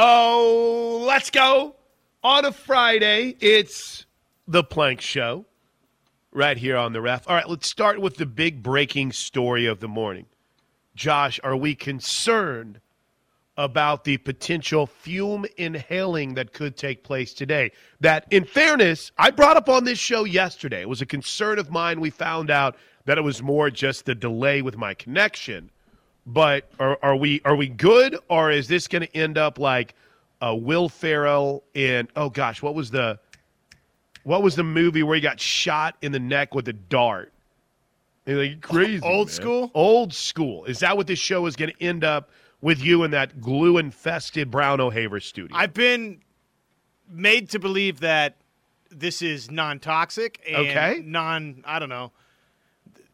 Oh, let's go. On a Friday, it's the Plank Show right here on the ref. All right, let's start with the big breaking story of the morning. Josh, are we concerned about the potential fume inhaling that could take place today? That, in fairness, I brought up on this show yesterday. It was a concern of mine. We found out that it was more just the delay with my connection. But are, are we are we good, or is this going to end up like uh, Will Ferrell in? Oh gosh, what was the what was the movie where he got shot in the neck with a dart? Like, crazy. Old man. school? Old school. Is that what this show is going to end up with you in that glue infested Brown O'Haver studio? I've been made to believe that this is non toxic and Okay. non, I don't know.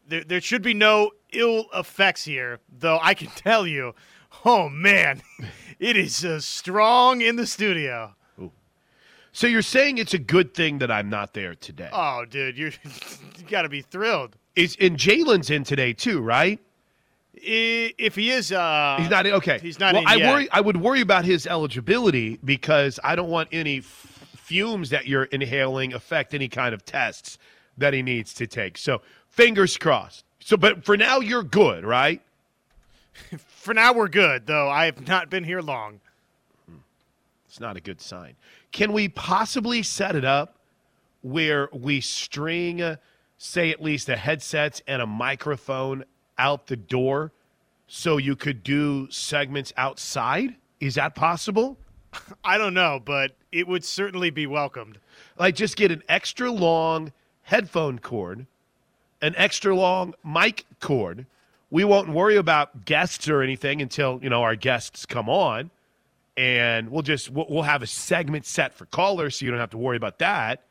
There, there should be no ill effects here, though I can tell you, oh man, it is uh, strong in the studio. so you're saying it's a good thing that I'm not there today? Oh, dude, you got to be thrilled. Is and Jalen's in today too, right? If he is, uh, He's not in. Okay, He's not Well, in I yet. worry. I would worry about his eligibility because I don't want any f- fumes that you're inhaling affect any kind of tests that he needs to take. So fingers crossed. So, but for now, you're good, right? For now, we're good, though I have not been here long. It's not a good sign. Can we possibly set it up where we string, uh, say, at least the headsets and a microphone out the door so you could do segments outside? Is that possible? I don't know, but it would certainly be welcomed. Like, just get an extra long headphone cord, an extra long mic cord. We won't worry about guests or anything until, you know, our guests come on. And we'll just, we'll, we'll have a segment set for callers so you don't have to worry about that.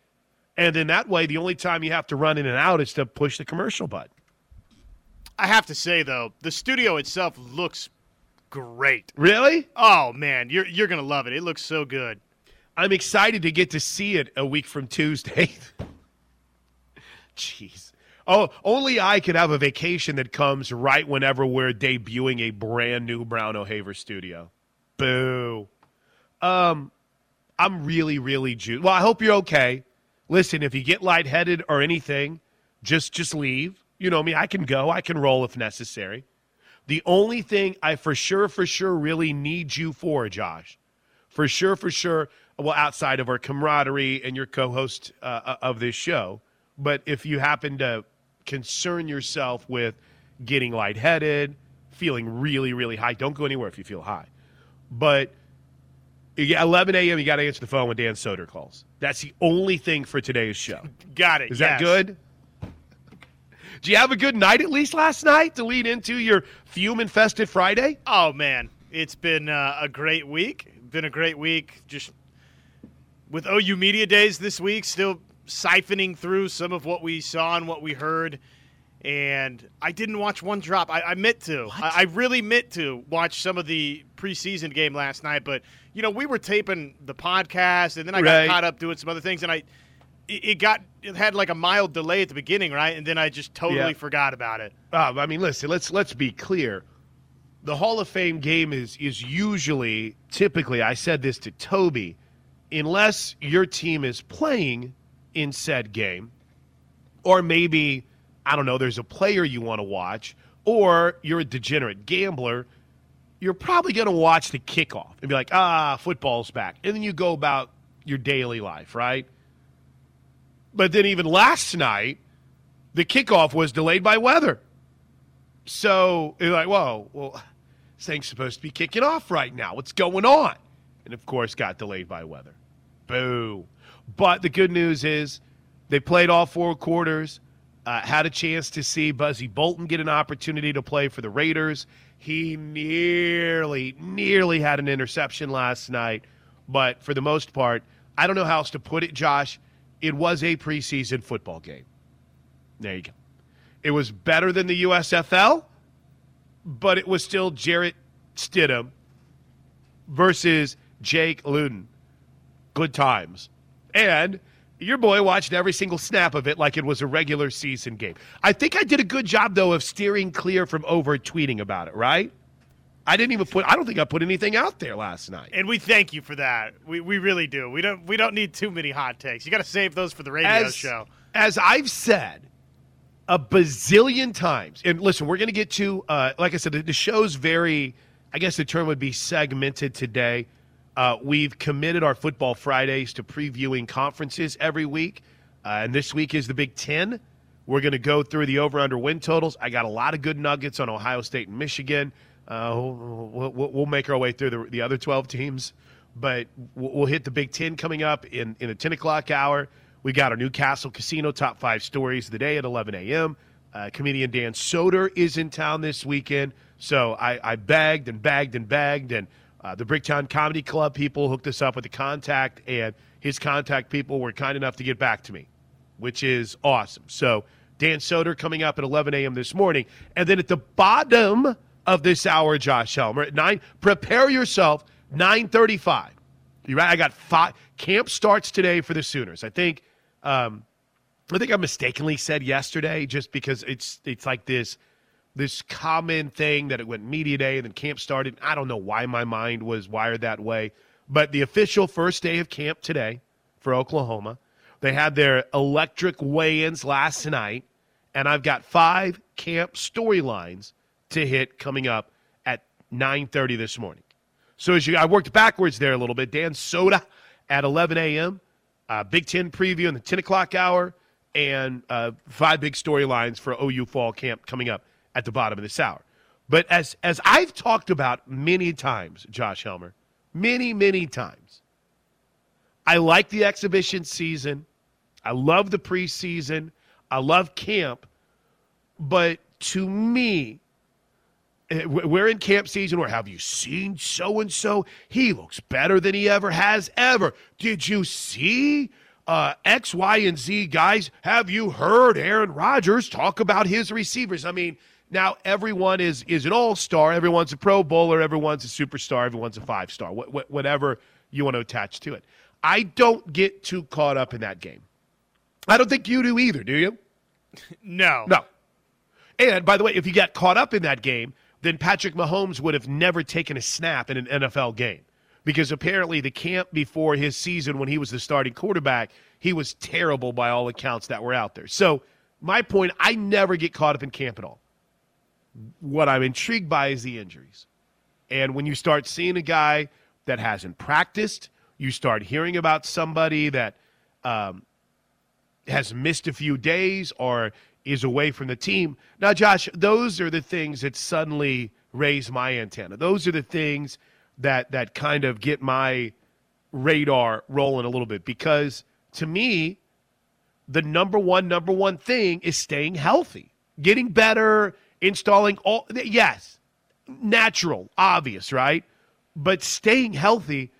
And then that way, the only time you have to run in and out is to push the commercial button. I have to say though, the studio itself looks great. Really? Oh man, you're you're gonna love it. It looks so good. I'm excited to get to see it a week from Tuesday. Jeez. Oh, only I could have a vacation that comes right whenever we're debuting a brand new Brown O'Haver studio. Boo. Um, I'm really, really ju- Well, I hope you're okay. Listen, if you get lightheaded or anything, just just leave. You know me, I can go, I can roll if necessary. The only thing I for sure, for sure really need you for, Josh, for sure, for sure, well, outside of our camaraderie and your co host uh, of this show, but if you happen to concern yourself with getting lightheaded, feeling really, really high, don't go anywhere if you feel high. But yeah, 11 a.m., you got to answer the phone when Dan Soder calls. That's the only thing for today's show. Got it. Is that good? Did you have a good night at least last night to lead into your fume infested Friday? Oh man, it's been uh, a great week. Been a great week. Just with OU Media Days this week, still siphoning through some of what we saw and what we heard. And I didn't watch one drop. I, I meant to. I, I really meant to watch some of the preseason game last night. But you know, we were taping the podcast, and then I Right. got caught up doing some other things, and I it, it got it had like a mild delay at the beginning, right? And then I just totally Yeah. forgot about it. Uh, I mean, listen. Let's let's be clear. The Hall of Fame game is is usually, typically, I said this to Toby, unless your team is playing in said game, or maybe I don't know, there's a player you want to watch, or you're a degenerate gambler. You're probably going to watch the kickoff and be like, ah, football's back, and then you go about your daily life, right? But then even last night, the kickoff was delayed by weather. So you're like, whoa, well, this thing's supposed to be kicking off right now. What's going on? And of course, got delayed by weather. Boo. But the good news is they played all four quarters, uh, had a chance to see Buzzy Bolton get an opportunity to play for the Raiders. He nearly, nearly had an interception last night. But for the most part, I don't know how else to put it, Josh. It was a preseason football game. There you go. It was better than the USFL, but it was still Jarrett Stidham versus Jake Luton. Good times. And your boy watched every single snap of it like it was a regular season game. I think I did a good job, though, of steering clear from over tweeting about it, right? I didn't even put. I don't think I put anything out there last night. And we thank you for that. We, we really do. We don't we don't need too many hot takes. You got to save those for the radio as, show. As I've said a bazillion times, and listen, we're going to get to. Uh, like I said, the, the show's very. I guess the term would be segmented today. Uh, we've committed our Football Fridays to previewing conferences every week, uh, and this week is the Big Ten. We're going to go through the over/under win totals. I got a lot of good nuggets on Ohio State and Michigan. Uh, we'll, we'll, we'll, make our way through the, the other 12 teams, but we'll, hit the Big Ten coming up in, in a 10 o'clock hour. We got our Newcastle Casino top five stories of the day at 11 a.m. Uh, comedian Dan Soder is in town this weekend, so I, I begged and begged and begged, and uh, the Bricktown Comedy Club people hooked us up with the contact, and his contact people were kind enough to get back to me, which is awesome. So Dan Soder coming up at 11 a.m. this morning, and then at the bottom of this hour, Josh Helmer. At nine, prepare yourself. Nine thirty-five. You right? I got five. Camp starts today for the Sooners. I think. Um, I think I mistakenly said yesterday, just because it's it's like this this common thing that it went media day and then camp started. I don't know why my mind was wired that way, but the official first day of camp today for Oklahoma. They had their electric weigh-ins last night, and I've got five camp storylines to hit coming up at 9.30 this morning. So as you, I worked backwards there a little bit. Dan Soder at 11 a.m., uh, Big Ten preview in the 10 o'clock hour, and uh, five big storylines for OU fall camp coming up at the bottom of this hour. But as as I've talked about many times, Josh Helmer, many many times, I like the exhibition season. I love the preseason. I love camp. But to me, Eh, we're in camp season where have you seen so and so? He looks better than he ever has ever. Did you see uh, X, Y, and Z guys? Have you heard Aaron Rodgers talk about his receivers? I mean, now everyone is is an all star. Everyone's a Pro Bowler. Everyone's a superstar. Everyone's a five star. Wh- wh- whatever you want to attach to it. I don't get too caught up in that game. I don't think you do either. Do you? No. No. And by the way, if you got caught up in that game, then Patrick Mahomes would have never taken a snap in an NFL game. Because apparently, the camp before his season, when he was the starting quarterback, he was terrible by all accounts that were out there. So, my point I never get caught up in camp at all. What I'm intrigued by is the injuries. And when you start seeing a guy that hasn't practiced, you start hearing about somebody that um, has missed a few days or is away from the team. Now, Josh, those are the things that suddenly raise my antenna. Those are the things that that kind of get my radar rolling a little bit because to me, the number one number one thing is staying healthy, getting better, installing all yes, natural, obvious, right? But staying healthy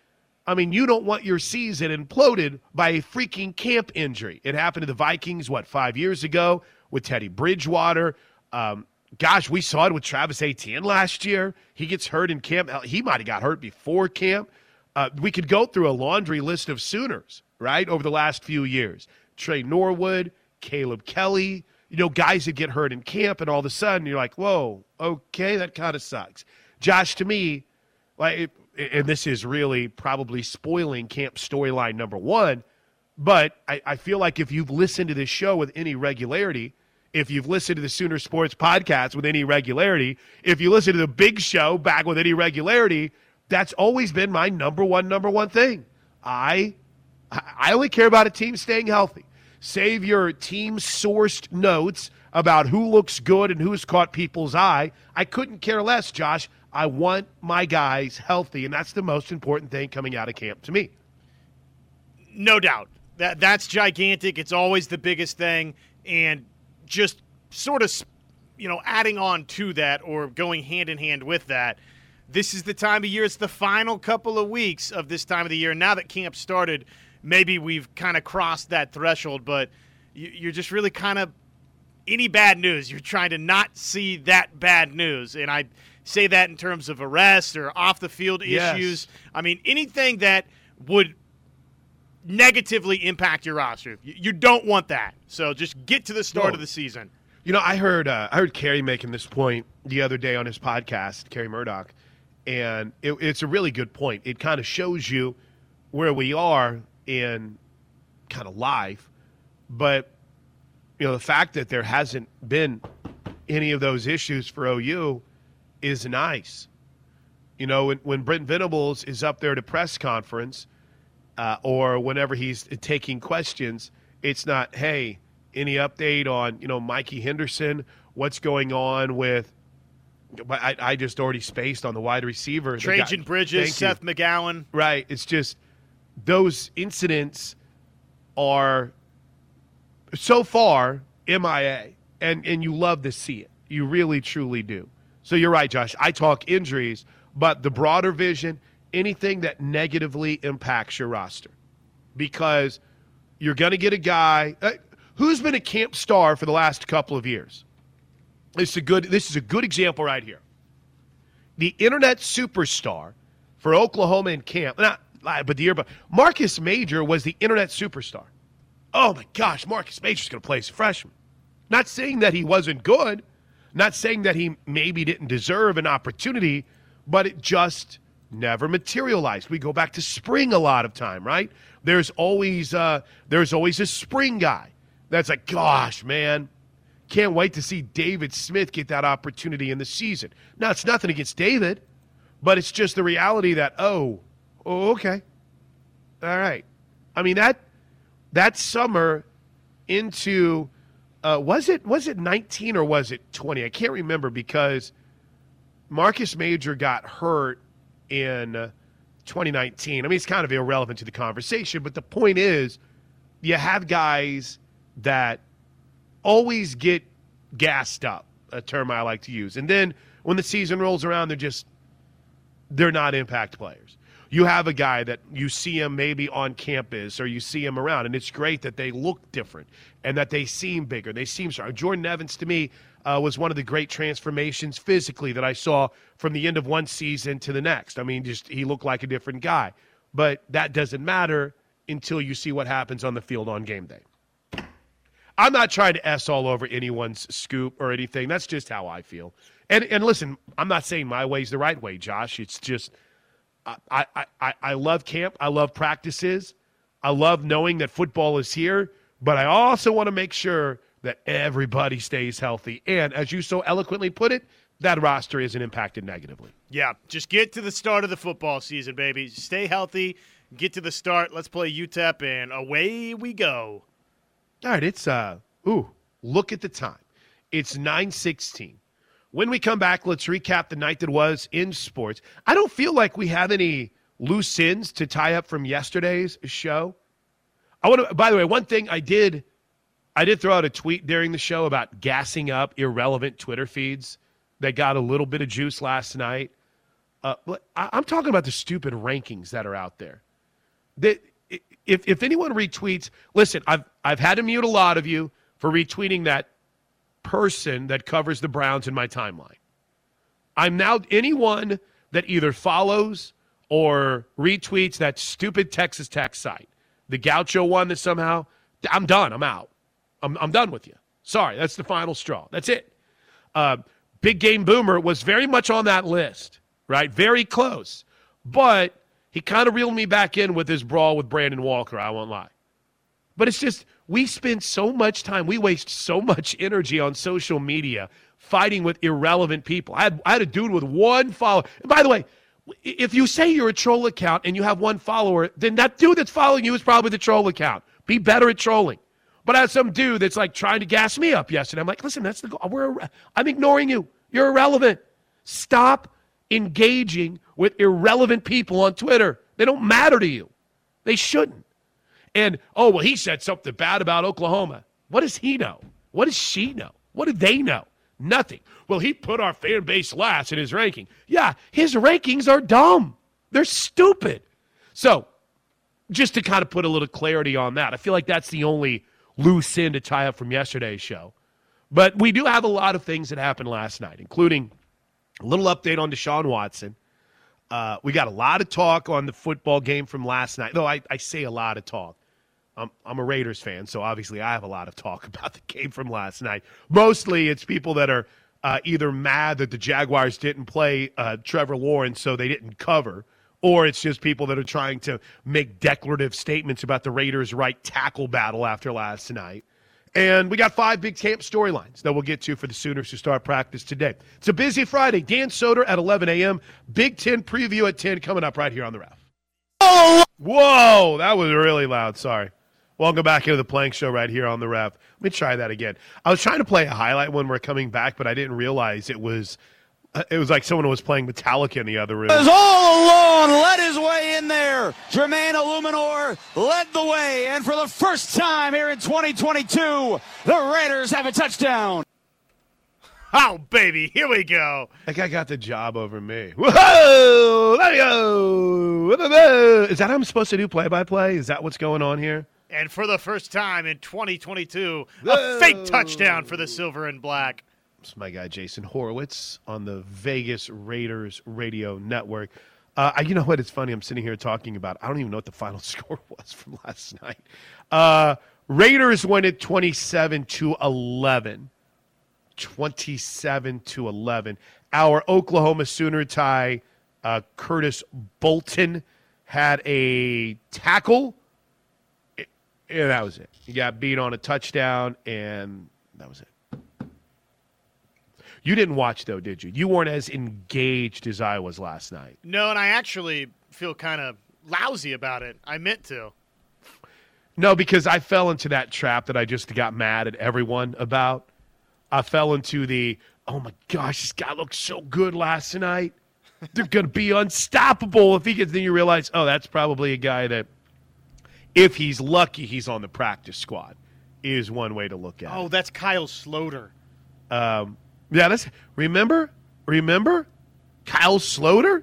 I mean, you don't want your season imploded by a freaking camp injury. It happened to the Vikings, what, five years ago with Teddy Bridgewater. Um, gosh, we saw it with Travis Etienne last year. He gets hurt in camp. He might have got hurt before camp. Uh, we could go through a laundry list of Sooners, right, over the last few years. Tre Norwood, Caleb Kelly, you know, guys that get hurt in camp, and all of a sudden you're like, whoa, okay, that kind of sucks. Josh, to me, like, and this is really probably spoiling camp storyline number one, but I, I feel like if you've listened to this show with any regularity, if you've listened to the Sooner Sports podcast with any regularity, if you listen to the big show back with any regularity, that's always been my number one, number one thing. I I only care about a team staying healthy. Save your team sourced notes about who looks good and who's caught people's eye. I couldn't care less, Josh. I want my guys healthy, and that's the most important thing coming out of camp to me. No doubt. That that's gigantic. It's always the biggest thing and just sort of you know adding on to that or going hand in hand with that. This is the time of year. It's the final couple of weeks of this time of the year. Now that camp started, maybe we've kind of crossed that threshold, but you're just really kind of any bad news. You're trying to not see that bad news, and I say that in terms of arrests or off the field yes. issues. I mean, anything that would negatively impact your roster. You don't want that. So just get to the start no. of the season. You know, I heard uh, I heard Carey making this point the other day on his podcast, Carey Murdock, And it, it's a really good point. It kind of shows you where we are in kind of life. But, you know, the fact that there hasn't been any of those issues for OU is nice. You know, when, when Brent Venables is up there at a press conference uh, or whenever he's taking questions, it's not, hey, any update on, you know, Mikey Henderson? What's going on with I, I just already spaced on the wide receiver. Trejan guy, Bridges, Seth you. McGowan. Right. It's just those incidents are so far MIA, and and you love to see it. You really truly do. So you're right, Josh. I talk injuries, but the broader vision, anything that negatively impacts your roster, because you're going to get a guy uh, who's been a camp star for the last couple of years. This is a good. This is a good example right here. The internet superstar for Oklahoma in camp, not but the year, but Marcus Major was the internet superstar. Oh my gosh, Marcus Major's going to play as a freshman. Not saying that he wasn't good, not saying that he maybe didn't deserve an opportunity, but it just never materialized. We go back to spring a lot of time, right? There's always uh, there's always a spring guy that's like, gosh, man, can't wait to see David Smith get that opportunity in the season. Now, it's nothing against David, but it's just the reality that, oh, oh okay. All right. I mean, that that summer into uh, was it was it 19 or was it 20? I can't remember because Marcus Major got hurt in uh, 2019. I mean, it's kind of irrelevant to the conversation, but the point is, you have guys that always get gassed up, a term I like to use. And then when the season rolls around, they're just they're not impact players. You have a guy that you see him maybe on campus or you see him around, and it's great that they look different and that they seem bigger. They seem strong. Jordan Evans, to me, uh, was one of the great transformations physically that I saw from the end of one season to the next. I mean, just he looked like a different guy. But that doesn't matter until you see what happens on the field on game day. I'm not trying to s all over anyone's scoop or anything. That's just how I feel. And and listen, I'm not saying my way's the right way, Josh. It's just I I I, I love camp. I love practices. I love knowing that football is here. But I also want to make sure that everybody stays healthy. And as you so eloquently put it, that roster isn't impacted negatively. Yeah, just get to the start of the football season, baby. Stay healthy. Get to the start. Let's play UTEP, and away we go. All right, it's uh ooh, look at the time. It's 916. When we come back, let's recap the night that was in sports. I don't feel like we have any loose ends to tie up from yesterday's show. I want to by the way, one thing I did I did throw out a tweet during the show about gassing up irrelevant Twitter feeds that got a little bit of juice last night. Uh, I'm talking about the stupid rankings that are out there. That if if anyone retweets, listen, I've I've had to mute a lot of you for retweeting that person that covers the Browns in my timeline. I'm now anyone that either follows or retweets that stupid Texas Tech site, the Gaucho one that somehow I'm done. I'm out. I'm I'm done with you. Sorry, that's the final straw. That's it. Uh, Big Game Boomer was very much on that list, right? Very close, but he kind of reeled me back in with his brawl with Brandon Walker, I won't lie. But it's just, we spend so much time, we waste so much energy on social media fighting with irrelevant people. I had, I had a dude with one follower. And by the way, if you say you're a troll account and you have one follower, then that dude that's following you is probably the troll account. Be better at trolling. But I had some dude that's like trying to gas me up yesterday. I'm like, listen, that's the goal. We're, I'm ignoring you. You're irrelevant. Stop engaging with irrelevant people on Twitter. They don't matter to you. They shouldn't. And, oh, well, he said something bad about Oklahoma. What does he know? What does she know? What do they know? Nothing. Well, he put our fan base last in his ranking. Yeah, his rankings are dumb. They're stupid. So, just to kind of put a little clarity on that, I feel like that's the only loose end to tie up from yesterday's show. But we do have a lot of things that happened last night, including a little update on Deshaun Watson. Uh, we got a lot of talk on the football game from last night. Though I, I say a lot of talk. I'm, I'm a Raiders fan, so obviously I have a lot of talk about the game from last night. Mostly it's people that are uh, either mad that the Jaguars didn't play uh, Trevor Lawrence, so they didn't cover, or it's just people that are trying to make declarative statements about the Raiders' right tackle battle after last night. And we got five big camp storylines that we'll get to for the Sooners who start practice today. It's a busy Friday. Dan Soder at 11 a.m. Big Ten preview at 10 coming up right here on the ref. Oh! Whoa, that was really loud. Sorry. Welcome back into the Plank Show right here on the ref. Let me try that again. I was trying to play a highlight when we're coming back, but I didn't realize it was uh, it was like someone was playing Metallica in the other room. Is all alone, led his way in there. Jermaine Eluemunor led the way, and for the first time here in 2022, the Raiders have a touchdown. Oh, baby, here we go. That guy got the job over me. Whoa! There you go. Is that how I'm supposed to do play-by-play? Is that what's going on here? And for the first time in 2022, a fake touchdown for the silver and black. It's my guy Jason Horowitz on the Vegas Raiders radio network. Uh, you know what? It's funny. I'm sitting here talking about. I don't even know what the final score was from last night. Uh, Raiders won it 27 to 11. 27 to 11. Our Oklahoma Sooner tie, uh, Curtis Bolton, had a tackle. And that was it. He got beat on a touchdown, and that was it. You didn't watch though, did you? You weren't as engaged as I was last night. No, and I actually feel kind of lousy about it. I meant to. No, because I fell into that trap that I just got mad at everyone about. I fell into the oh my gosh, this guy looked so good last night. They're going to be unstoppable if he gets. Then you realize, oh, that's probably a guy that, if he's lucky, he's on the practice squad. Is one way to look at. It. Oh, it. that's Kyle Sloter. Um, yeah, that's remember, remember, Kyle Sloter,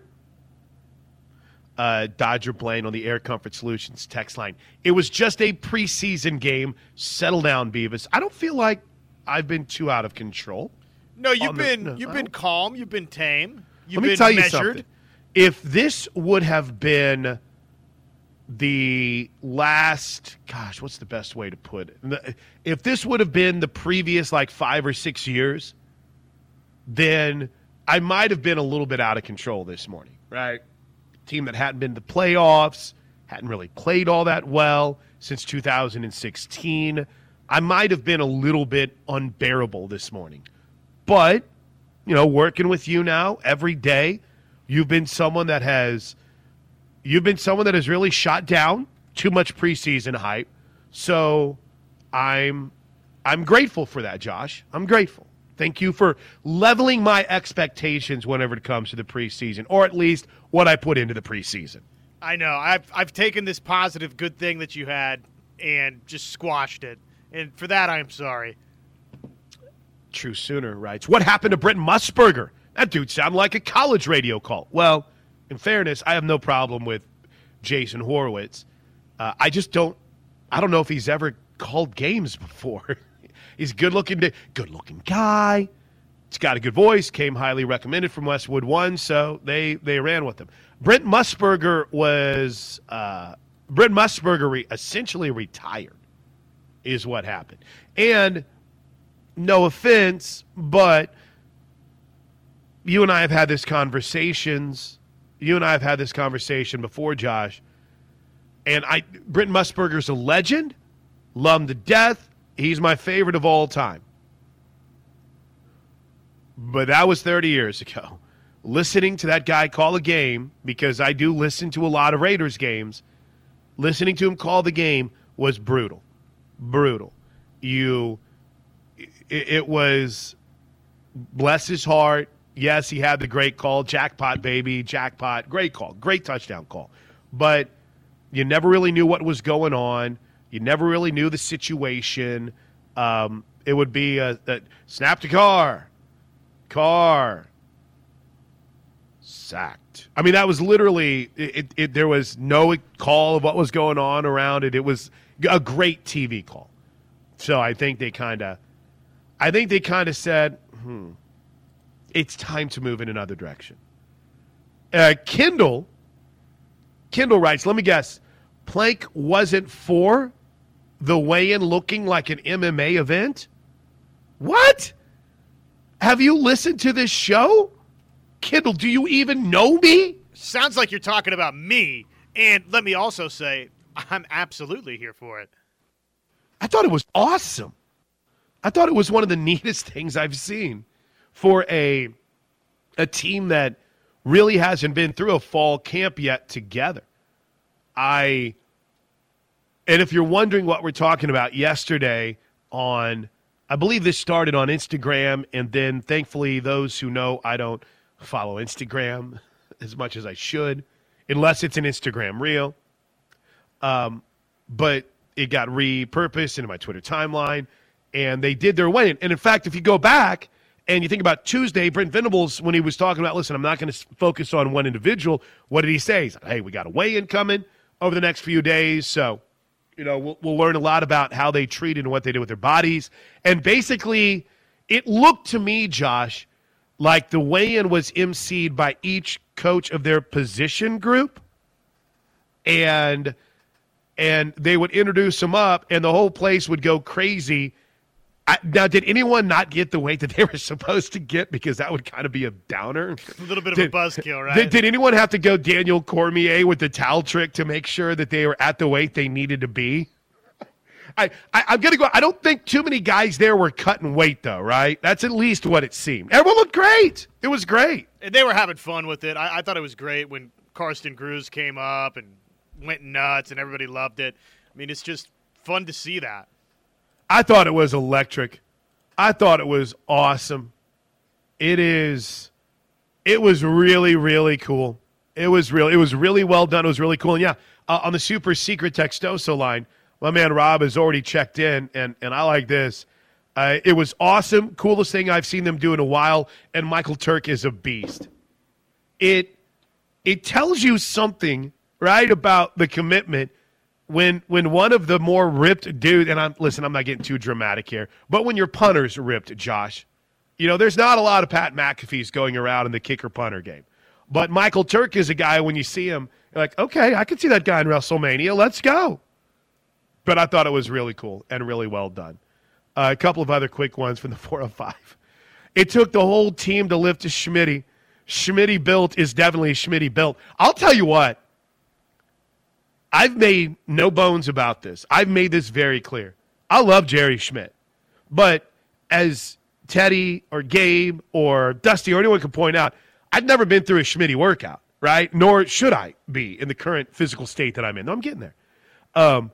uh, Dodger Blaine on the Air Comfort Solutions text line. It was just a preseason game. Settle down, Beavis. I don't feel like I've been too out of control. No, you've been no, you've been calm. You've been tame. You've Let me been tell measured. you something. If this would have been the last, gosh, what's the best way to put it? If this would have been the previous like five or six years then I might have been a little bit out of control this morning, right? Team that hadn't been to playoffs, hadn't really played all that well since 2016. I might have been a little bit unbearable this morning. But, you know, working with you now every day, you've been someone that has you've been someone that has really shot down too much preseason hype. So I'm I'm grateful for that, Josh. I'm grateful. Thank you for leveling my expectations whenever it comes to the preseason, or at least what I put into the preseason. I know. I've I've taken this positive, good thing that you had and just squashed it, and for that I'm sorry. True Sooner writes, "What happened to Brent Musburger? That dude sounded like a college radio call." Well, in fairness, I have no problem with Jason Horowitz. Uh, I just don't. I don't know if he's ever called games before. He's good looking, good looking guy. He's got a good voice. Came highly recommended from Westwood One, so they they ran with him. Brent Musburger was uh, Brent Musburger re- essentially retired, is what happened. And no offense, but you and I have had this conversations. You and I have had this conversation before, Josh. And I, Brent Musburger's a legend, love him to death. He's my favorite of all time. But that was 30 years ago. Listening to that guy call a game, because I do listen to a lot of Raiders games, listening to him call the game was brutal. Brutal. You, it, it was, bless his heart. Yes, he had the great call, jackpot, baby, jackpot. Great call, great touchdown call. But you never really knew what was going on you never really knew the situation. Um, it would be a, a snap to car, car, sacked. I mean, that was literally it, it, There was no call of what was going on around it. It was a great TV call. So I think they kind of, I think they kind of said, hmm, it's time to move in another direction. Uh, Kindle, Kindle writes, let me guess, Plank wasn't for the weigh in looking like an MMA event? What? Have you listened to this show? Kindle, do you even know me? Sounds like you're talking about me. And let me also say, I'm absolutely here for it. I thought it was awesome. I thought it was one of the neatest things I've seen for a a team that really hasn't been through a fall camp yet together. I and if you're wondering what we're talking about yesterday on I believe this started on Instagram and then thankfully those who know I don't follow Instagram as much as I should unless it's an Instagram reel. Um, but it got repurposed into my Twitter timeline and they did their way. And in fact, if you go back and you think about Tuesday, Brent Venables, when he was talking about, listen, I'm not going to focus on one individual, what did he say? He's like, hey, we got a weigh in coming over the next few days. So, you know, we'll, we'll learn a lot about how they treated and what they did with their bodies. And basically, it looked to me, Josh, like the weigh in was emceed by each coach of their position group. And and they would introduce them up, and the whole place would go crazy I, now, did anyone not get the weight that they were supposed to get? Because that would kind of be a downer. A little bit of did, a buzzkill, right? Did, did, anyone have to go Daniel Cormier with the towel trick to make sure that they were at the weight they needed to be? I, I am gonna go. I don't think too many guys there were cutting weight though, right? That's at least what it seemed. Everyone looked great. It was great. And they were having fun with it. I, I thought it was great when Carsten Gruez came up and went nuts, and everybody loved it. I mean, it's just fun to see that. I thought it was electric. I thought it was awesome. It is. It was really, really cool. It was real. It was really well done. It was really cool. And yeah, uh, on the super secret Textoso line, my man Rob has already checked in, and and I like this. Uh, it was awesome. Coolest thing I've seen them do in a while. And Michael Turk is a beast. It it tells you something right about the commitment when when one of the more ripped dude and I'm listen, I'm not getting too dramatic here, but when your punter's ripped, Josh, you know, there's not a lot of Pat McAfee's going around in the kicker punter game. But Michael Turk is a guy when you see him, like, okay, I can see that guy in WrestleMania. Let's go. But I thought it was really cool and really well done. Uh, a couple of other quick ones from the 405. It took the whole team to lift to Schmitty. Schmitty built is definitely Schmitty built. I'll tell you what, I've made no bones about this. I've made this very clear. I love Jerry Schmidt. But as Teddy or Gabe or Dusty or anyone can point out, I've never been through a Schmitty workout, right? Nor should I be in the current physical state that I'm in. No, I'm getting there. Um,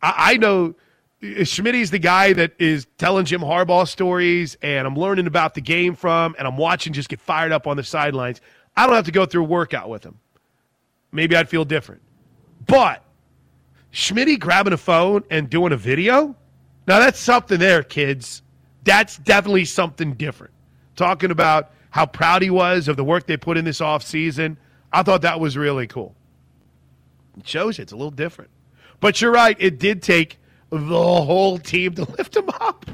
I, I know Schmitty's the guy that is telling Jim Harbaugh stories, and I'm learning about the game from, and I'm watching just get fired up on the sidelines. I don't have to go through a workout with him. Maybe I'd feel different. But Schmitty grabbing a phone and doing a video, now that's something there, kids. That's definitely something different. Talking about how proud he was of the work they put in this off season, I thought that was really cool. It shows you it's a little different. But you're right, it did take the whole team to lift him up.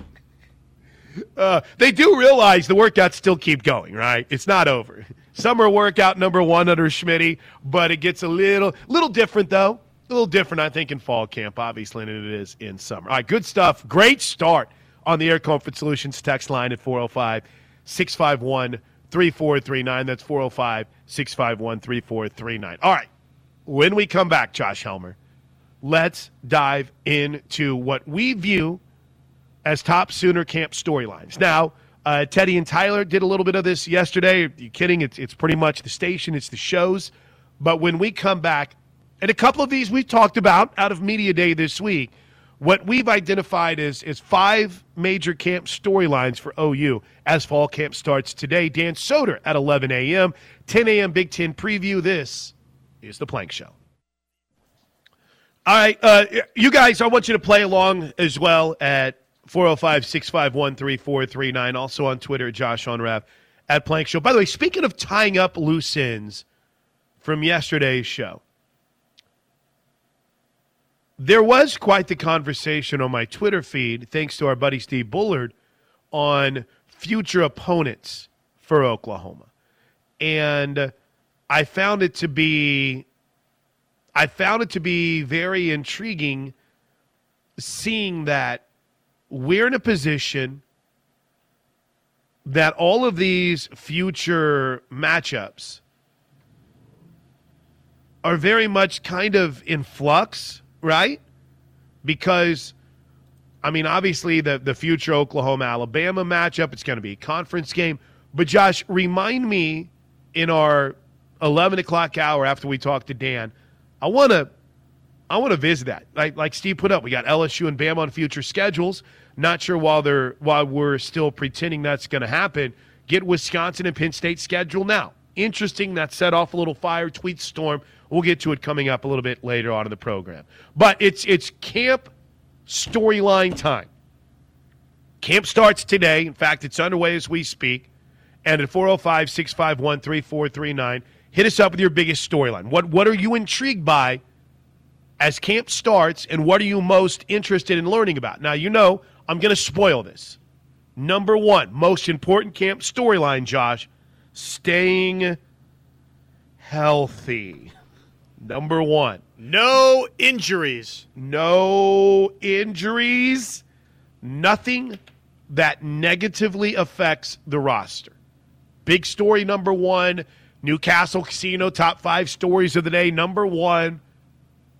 Uh, they do realize the workouts still keep going, right? It's not over. Summer workout number one under Schmitty, but it gets a little little different though. A little different, I think, in fall camp, obviously, than it is in summer. All right, good stuff. Great start on the Air Comfort Solutions text line at 405 651 3439. That's 405 651 3439. All right, when we come back, Josh Helmer, let's dive into what we view as top Sooner Camp storylines. Now, uh, Teddy and Tyler did a little bit of this yesterday. Are you kidding? It's, it's pretty much the station, it's the shows. But when we come back, and a couple of these we've talked about out of Media Day this week, what we've identified is, is five major camp storylines for OU as fall camp starts today. Dan Soder at 11 a.m., 10 a.m. Big Ten preview. This is the Plank Show. All right, uh, you guys, I want you to play along as well at 405 651 3439. Also on Twitter, Josh Onrav at Plank Show. By the way, speaking of tying up loose ends from yesterday's show, there was quite the conversation on my Twitter feed, thanks to our buddy Steve Bullard, on future opponents for Oklahoma. And I found it to be I found it to be very intriguing seeing that we're in a position that all of these future matchups are very much kind of in flux, right? Because, I mean, obviously the, the future Oklahoma Alabama matchup, it's going to be a conference game. But, Josh, remind me in our 11 o'clock hour after we talk to Dan, I want to. I want to visit that. Like, like Steve put up, we got LSU and Bam on future schedules. Not sure while they're while we're still pretending that's going to happen. Get Wisconsin and Penn State schedule now. Interesting. That set off a little fire tweet storm. We'll get to it coming up a little bit later on in the program. But it's it's camp storyline time. Camp starts today. In fact, it's underway as we speak. And at 405 651 3439, hit us up with your biggest storyline. What, what are you intrigued by as camp starts, and what are you most interested in learning about? Now, you know, I'm going to spoil this. Number one, most important camp storyline, Josh, staying healthy. Number one. No injuries. No injuries. Nothing that negatively affects the roster. Big story number one. Newcastle Casino top five stories of the day. Number one.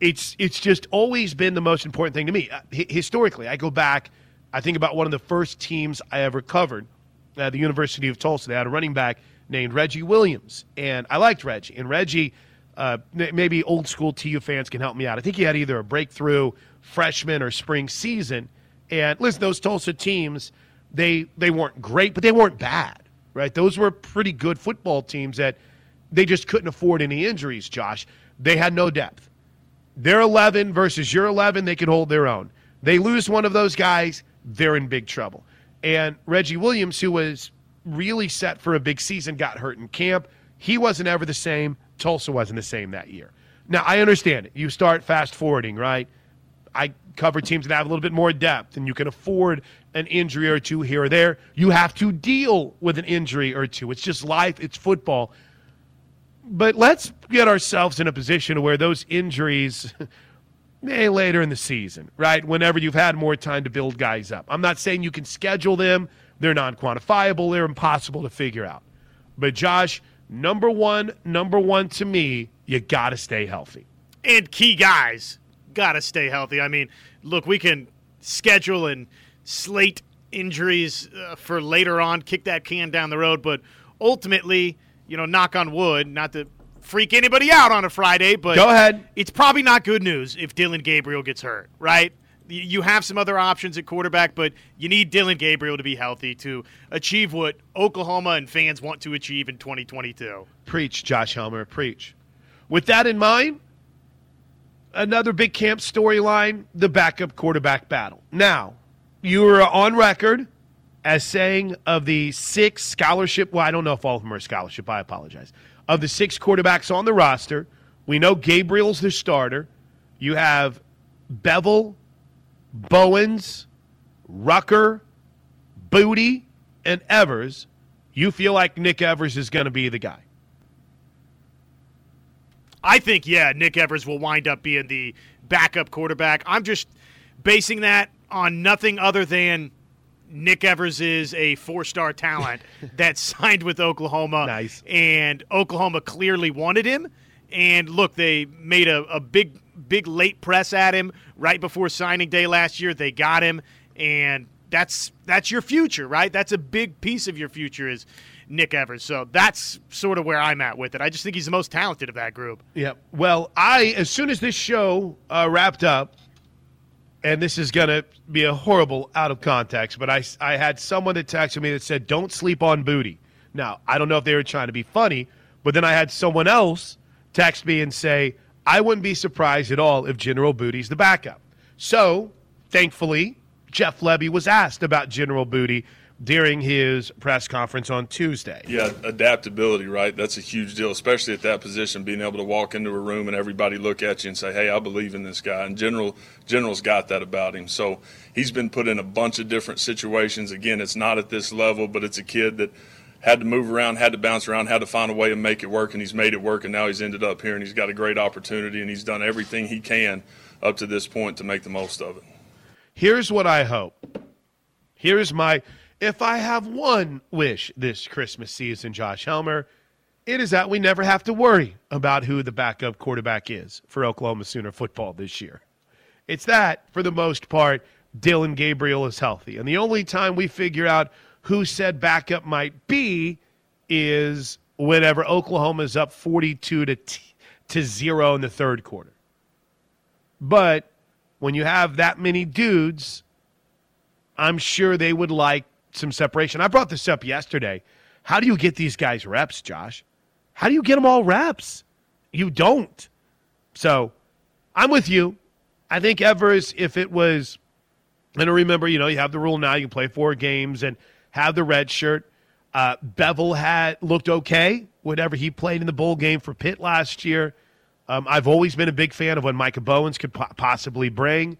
It's it's just always been the most important thing to me. Uh, historically, I go back. I think about one of the first teams I ever covered the University of Tulsa. They had a running back named Reggie Williams, and I liked Reggie. And Reggie uh, maybe old school TU fans can help me out. I think he had either a breakthrough freshman or spring season. And listen, those Tulsa teams, they they weren't great, but they weren't bad, right? Those were pretty good football teams that they just couldn't afford any injuries. Josh, they had no depth. They're 11 versus your 11. They can hold their own. They lose one of those guys, they're in big trouble. And Reggie Williams, who was really set for a big season, got hurt in camp. He wasn't ever the same. Tulsa wasn't the same that year. Now, I understand it. You start fast forwarding, right? I cover teams that have a little bit more depth, and you can afford an injury or two here or there. You have to deal with an injury or two. It's just life, it's football. But let's get ourselves in a position where those injuries may later in the season, right? Whenever you've had more time to build guys up. I'm not saying you can schedule them, they're non quantifiable, they're impossible to figure out. But, Josh, number one, number one to me, you got to stay healthy. And key guys got to stay healthy. I mean, look, we can schedule and slate injuries uh, for later on, kick that can down the road, but ultimately, you know, knock on wood, not to freak anybody out on a Friday, but go ahead. It's probably not good news if Dillon Gabriel gets hurt, right? you have some other options at quarterback, but you need Dillon Gabriel to be healthy to achieve what Oklahoma and fans want to achieve in 2022. Preach, Josh Helmer, preach. With that in mind, another big camp storyline the backup quarterback battle. Now, you are on record as saying of the six scholarship, well, I don't know if all of them are scholarship, I apologize. Of the six quarterbacks on the roster, we know Gabriel's the starter. You have Beville, Bowens, Rucker, Booty, and Evers, you feel like Nick Evers is going to be the guy? I think, yeah, Nick Evers will wind up being the backup quarterback. I'm just basing that on nothing other than Nick Evers is a four star talent that signed with Oklahoma. Nice. And Oklahoma clearly wanted him. And look, they made a, a big big late press at him right before signing day last year. They got him, and that's that's your future, right? That's a big piece of your future is Nick Evers. So that's sort of where I'm at with it. I just think he's the most talented of that group. Yeah. Well, I as soon as this show uh, wrapped up, and this is going to be a horrible out of context, but I I had someone that texted me that said, "Don't sleep on Booty." Now I don't know if they were trying to be funny, but then I had someone else text me and say, I wouldn't be surprised at all if General Booty's the backup. So, thankfully, Jeff Lebby was asked about General Booty during his press conference on Tuesday. Yeah, adaptability, right? That's a huge deal, especially at that position, being able to walk into a room and everybody look at you and say, "Hey, I believe in this guy." And General General's got that about him. So he's been put in a bunch of different situations. Again, it's not at this level, but it's a kid that had to move around, had to bounce around, had to find a way to make it work, and he's made it work, and now he's ended up here, and he's got a great opportunity, and he's done everything he can up to this point to make the most of it. Here's what I hope. Here's my, If I have one wish this Christmas season, Josh Helmer, it is that we never have to worry about who the backup quarterback is for Oklahoma Sooner football this year. It's that, for the most part, Dillon Gabriel is healthy. And the only time we figure out who said backup might be is whenever Oklahoma is up 42 to, t- to 0 in the third quarter. But when you have that many dudes, I'm sure they would like some separation. I brought this up yesterday. How do you get these guys reps, Josh? How do you get them all reps? You don't. So I'm with you. I think Evers, if it was, and remember, you know, you have the rule now, you play four games and have the red shirt. Uh, Beville had looked okay whenever he played in the bowl game for Pitt last year. Um, I've always been a big fan of what Micah Bowens could po- possibly bring.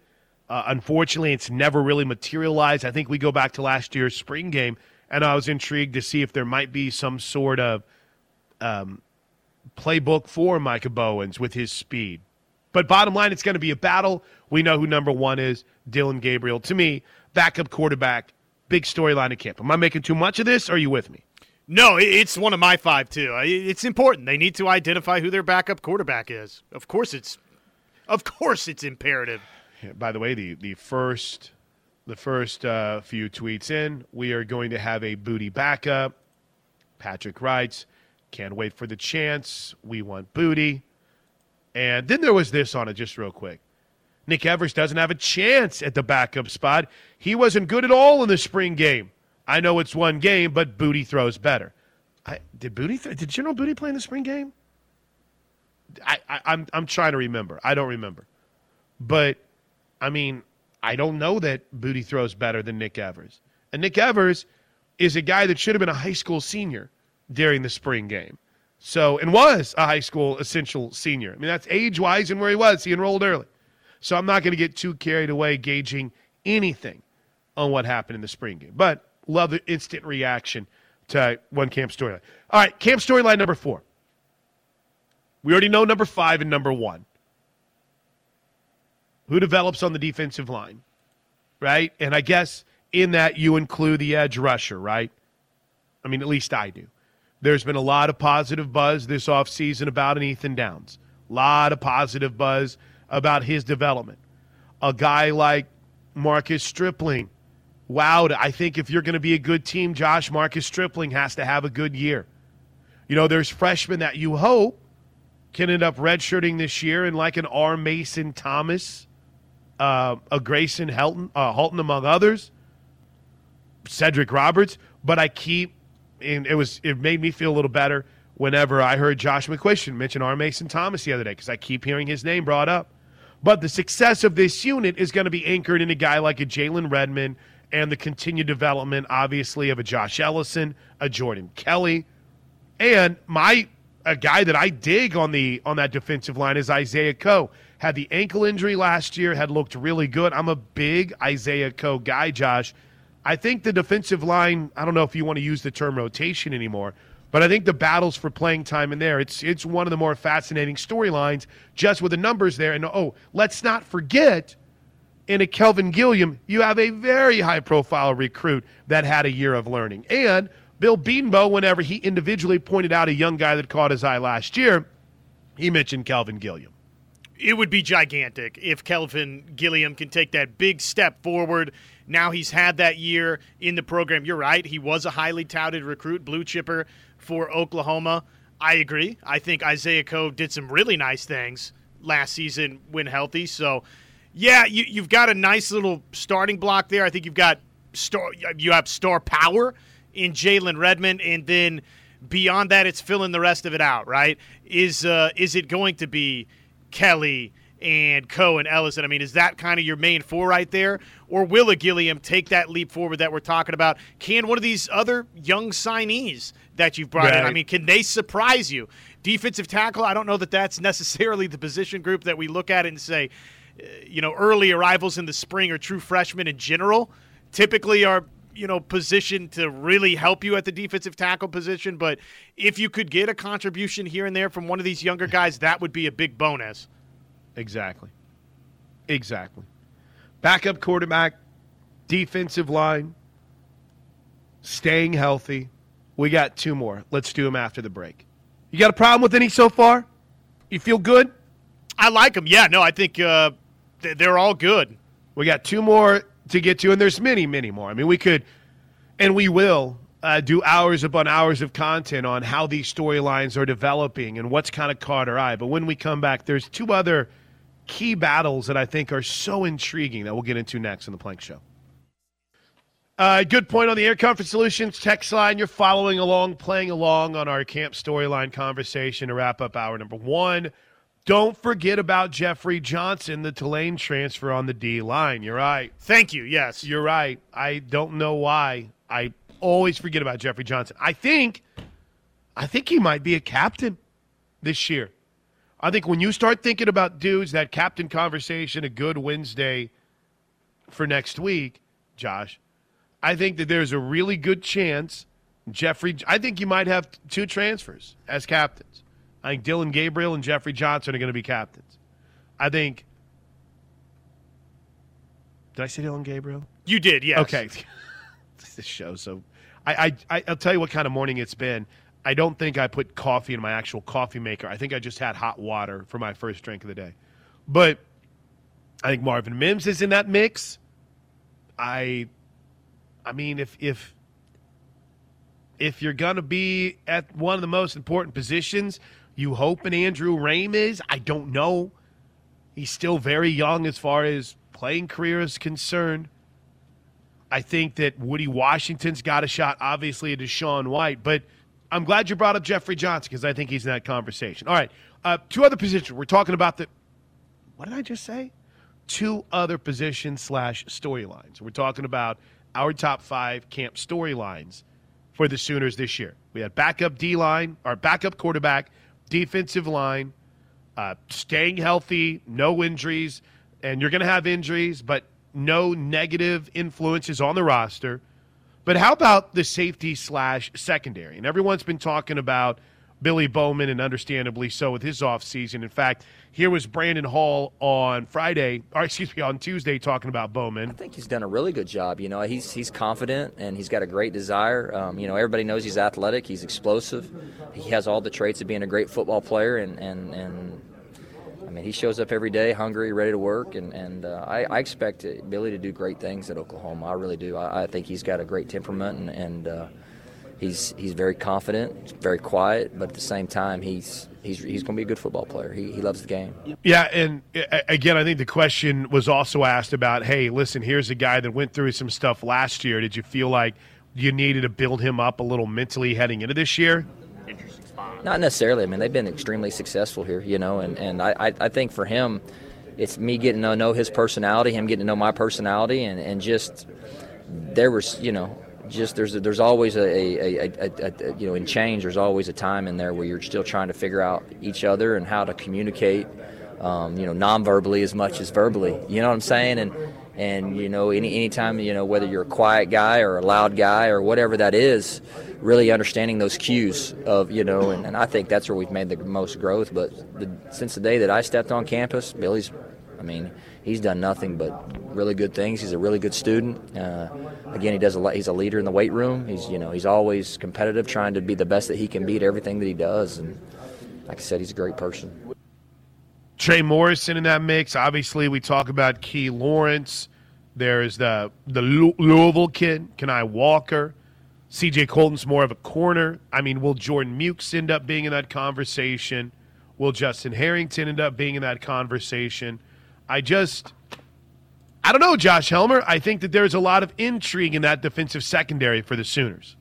Uh, unfortunately, it's never really materialized. I think we go back to last year's spring game, and I was intrigued to see if there might be some sort of um, playbook for Micah Bowens with his speed. But bottom line, it's going to be a battle. We know who number one is Dillon Gabriel. To me, backup quarterback, big storyline of camp. Am I making too much of this? Are you with me? No, it's one of my five too. It's important. They need to identify who their backup quarterback is. Of course, it's of course it's imperative. By the way, the the first the first uh, few tweets in, we are going to have a booty backup. Patrick writes, "Can't wait for the chance. We want booty." And then there was this on it, just real quick. Nick Evers doesn't have a chance at the backup spot. He wasn't good at all in the spring game. I know it's one game, but Booty throws better. I, did Booty? Th- did General Booty play in the spring game? I, I, I'm I'm trying to remember. I don't remember, but I mean, I don't know that Booty throws better than Nick Evers. And Nick Evers is a guy that should have been a high school senior during the spring game. So, and was a high school essential senior. I mean, that's age wise and where he was. He enrolled early. So I'm not going to get too carried away gauging anything on what happened in the spring game. But love the instant reaction to one camp storyline. All right, camp storyline number four. We already know number five and number one. Who develops on the defensive line, right? And I guess in that you include the edge rusher, right? I mean, at least I do. There's been a lot of positive buzz this offseason about an Ethan Downs. A lot of positive buzz about his development. A guy like Marcus Stripling wow, I think if you're going to be a good team, Josh Marcus Stripling has to have a good year. You know, there's freshmen that you hope can end up redshirting this year, and like an R. Mason Thomas, uh, a Grayson Helton, uh, Halton, among others, Cedric Roberts. But I keep, and it was it made me feel a little better whenever I heard Josh McCuistion mention R. Mason Thomas the other day because I keep hearing his name brought up. But the success of this unit is going to be anchored in a guy like a Jalen Redmond and the continued development, obviously, of a Josh Ellison, a Jordan Kelly, and my a guy that I dig on the on that defensive line is Isaiah Coe. Had the ankle injury last year, had looked really good. I'm a big Isaiah Coe guy, Josh. I think the defensive line, I don't know if you want to use the term rotation anymore, but I think the battles for playing time in there, it's it's one of the more fascinating storylines just with the numbers there. And oh, let's not forget in a Kelvin Gilliam, you have a very high profile recruit that had a year of learning. And Bill Bedenbaugh, whenever he individually pointed out a young guy that caught his eye last year, he mentioned Kelvin Gilliam. It would be gigantic if Kelvin Gilliam can take that big step forward. Now he's had that year in the program. You're right. He was a highly touted recruit, blue chipper for Oklahoma. I agree. I think Isaiah Coe did some really nice things last season when healthy. So yeah, you, you've got a nice little starting block there. I think you've got star, you have star power in Jalen Redmond, and then beyond that, it's filling the rest of it out. Right? Is uh, is it going to be Kelly? and Coe and Ellison. I mean, is that kind of your main four right there? Or will a Gilliam take that leap forward that we're talking about? Can one of these other young signees that you've brought right. in, I mean, can they surprise you? Defensive tackle, I don't know that that's necessarily the position group that we look at and say, uh, you know, early arrivals in the spring or true freshmen in general typically are you know position to really help you at the defensive tackle position but if you could get a contribution here and there from one of these younger guys that would be a big bonus exactly exactly backup quarterback defensive line staying healthy. We got two more. Let's do them after the break. You got a problem with any so far? You feel good? I like them. Yeah, no, I think uh, they're all good. We got two more to get to, and there's many, many more. I mean, we could, and we will uh, do hours upon hours of content on how these storylines are developing and what's kind of caught our eye. But when we come back, there's two other key battles that I think are so intriguing that we'll get into next in the Plank Show. Uh, good point on the Air Comfort Solutions text line. You're following along, playing along on our camp storyline conversation to wrap up hour number one. Don't forget about Jeffrey Johnson, the Tulane transfer on the D line. You're right. Thank you. Yes. You're right. I don't know why. I always forget about Jeffrey Johnson. I think I think he might be a captain this year. I think when you start thinking about dudes, that captain conversation, a good Wednesday for next week, Josh, I think that there's a really good chance Jeffrey I think you might have two transfers as captains. I think Dillon Gabriel and Jeffrey Johnson are going to be captains. I think. Did I say Dillon Gabriel? You did, yes. Okay. this show, so I, I I'll tell you what kind of morning it's been. I don't think I put coffee in my actual coffee maker. I think I just had hot water for my first drink of the day. But I think Marvin Mims is in that mix. I I mean if if if you're going to be at one of the most important positions, you hope an Andrew Raym is. I don't know. He's still very young as far as playing career is concerned. I think that Woody Washington's got a shot, obviously, at DaShaun White, but I'm glad you brought up Jeffrey Johnson because I think he's in that conversation. All right, uh, two other positions. We're talking about the. What did I just say? Two other positions slash storylines. We're talking about our top five camp storylines for the Sooners this year. We had backup D line, our backup quarterback, defensive line, uh, staying healthy, no injuries, and you're going to have injuries, but no negative influences on the roster. But how about the safety slash secondary? And everyone's been talking about Billy Bowman, and understandably so with his offseason. In fact, here was Brandon Hall on Friday, or excuse me, on Tuesday, talking about Bowman. I think he's done a really good job. You know, he's he's confident and he's got a great desire. Um, you know, everybody knows he's athletic, he's explosive, he has all the traits of being a great football player, and and and I mean, he shows up every day, hungry, ready to work, and and uh, I, I, expect Billy to do great things at Oklahoma. I really do. I, I think he's got a great temperament, and, and uh, he's he's very confident, very quiet, but at the same time, he's he's he's going to be a good football player. He he loves the game. Yeah, and uh, again, I think the question was also asked about, hey, listen, here's a guy that went through some stuff last year. Did you feel like you needed to build him up a little mentally heading into this year? Not necessarily. I mean, they've been extremely successful here, you know, and and I I think for him, it's me getting to know his personality, him getting to know my personality, and and just there was you know just there's there's always a, a, a, a, you know in change there's always a time in there where you're still trying to figure out each other and how to communicate um, you know non-verbally as much as verbally. You know what I'm saying? And and you know any anytime you know whether you're a quiet guy or a loud guy or whatever that is really understanding those cues of you know and, and I think that's where we've made the most growth. But the, since the day that I stepped on campus Billy's I mean he's done nothing but really good things. He's a really good student. Uh, again, he does a lot. He's a leader in the weight room. He's you know he's always competitive, trying to be the best that he can be at everything that he does. And like I said, he's a great person. Trey Morrison in that mix. Obviously, we talk about Key Lawrence. There's the the Louisville kid, Kani Walker. CJ Coldon's more of a corner. I mean, will Jordan Mukes end up being in that conversation? Will Justin Harrington end up being in that conversation? I just, I don't know, Josh Helmer. I think that there's a lot of intrigue in that defensive secondary for the Sooners,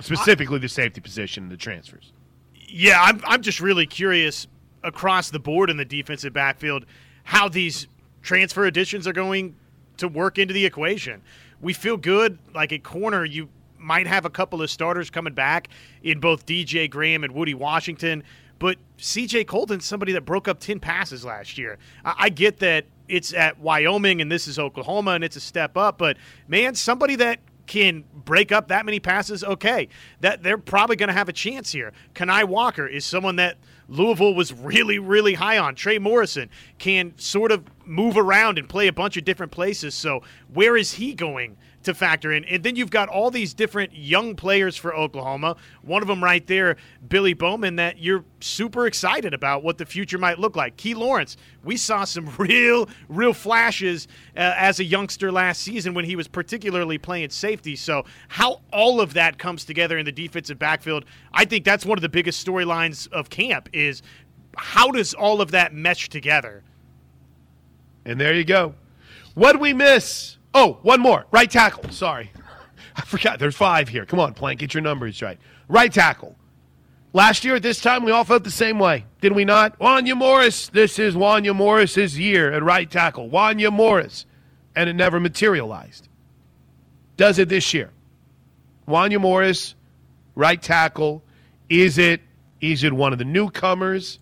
specifically I, the safety position and the transfers. Yeah, I'm, I'm just really curious across the board in the defensive backfield how these transfer additions are going to work into the equation. We feel good, like at corner, you might have a couple of starters coming back in both DJ Graham and Woody Washington. But CJ Coldon's somebody that broke up 10 passes last year. I, I get that it's at Wyoming and this is Oklahoma and it's a step up, but man, somebody that can break up that many passes, okay, that they're probably going to have a chance here. Kani Walker is someone that Louisville was really, really high on. Trey Morrison can sort of move around and play a bunch of different places. So, where is he going to factor in. And then you've got all these different young players for Oklahoma. One of them right there, Billy Bowman, that you're super excited about what the future might look like. Key Lawrence, we saw some real, real flashes uh, as a youngster last season when he was particularly playing safety. So, how all of that comes together in the defensive backfield, I think that's one of the biggest storylines of camp is how does all of that mesh together? And there you go. What we miss? Oh, one more. Right tackle. Sorry. I forgot. There's five here. Come on, Plank. Get your numbers right. Right tackle. Last year at this time, we all felt the same way, did we not? Wanya Morris. This is Wanya Morris's year at right tackle. Wanya Morris. And it never materialized. Does it this year? Wanya Morris, right tackle. Is it is it one of the newcomers?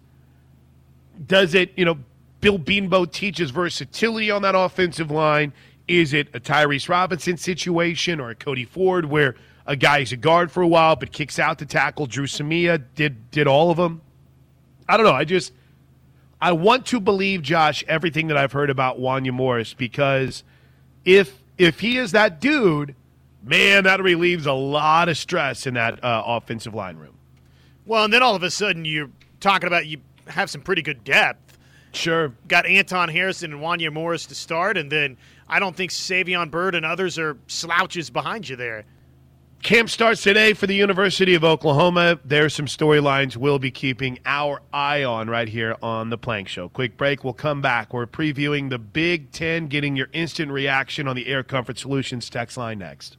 Does it, you know, Bill Bedenbaugh teaches versatility on that offensive line? Is it a Tyrese Robinson situation or a Cody Ford where a guy's a guard for a while but kicks out to tackle? Dru Samia did did all of them. I don't know. I just I want to believe Josh everything that I've heard about Wanya Morris because if if he is that dude, man, that relieves a lot of stress in that uh, offensive line room. Well, and then all of a sudden you're talking about you have some pretty good depth. Sure. Got Anton Harrison and Wanya Morris to start, and then I don't think Savion Byrd and others are slouches behind you there. Camp starts today for the University of Oklahoma. There's some storylines we'll be keeping our eye on right here on the Plank Show. Quick break. We'll come back. We're previewing the Big Ten, getting your instant reaction on the Air Comfort Solutions text line next.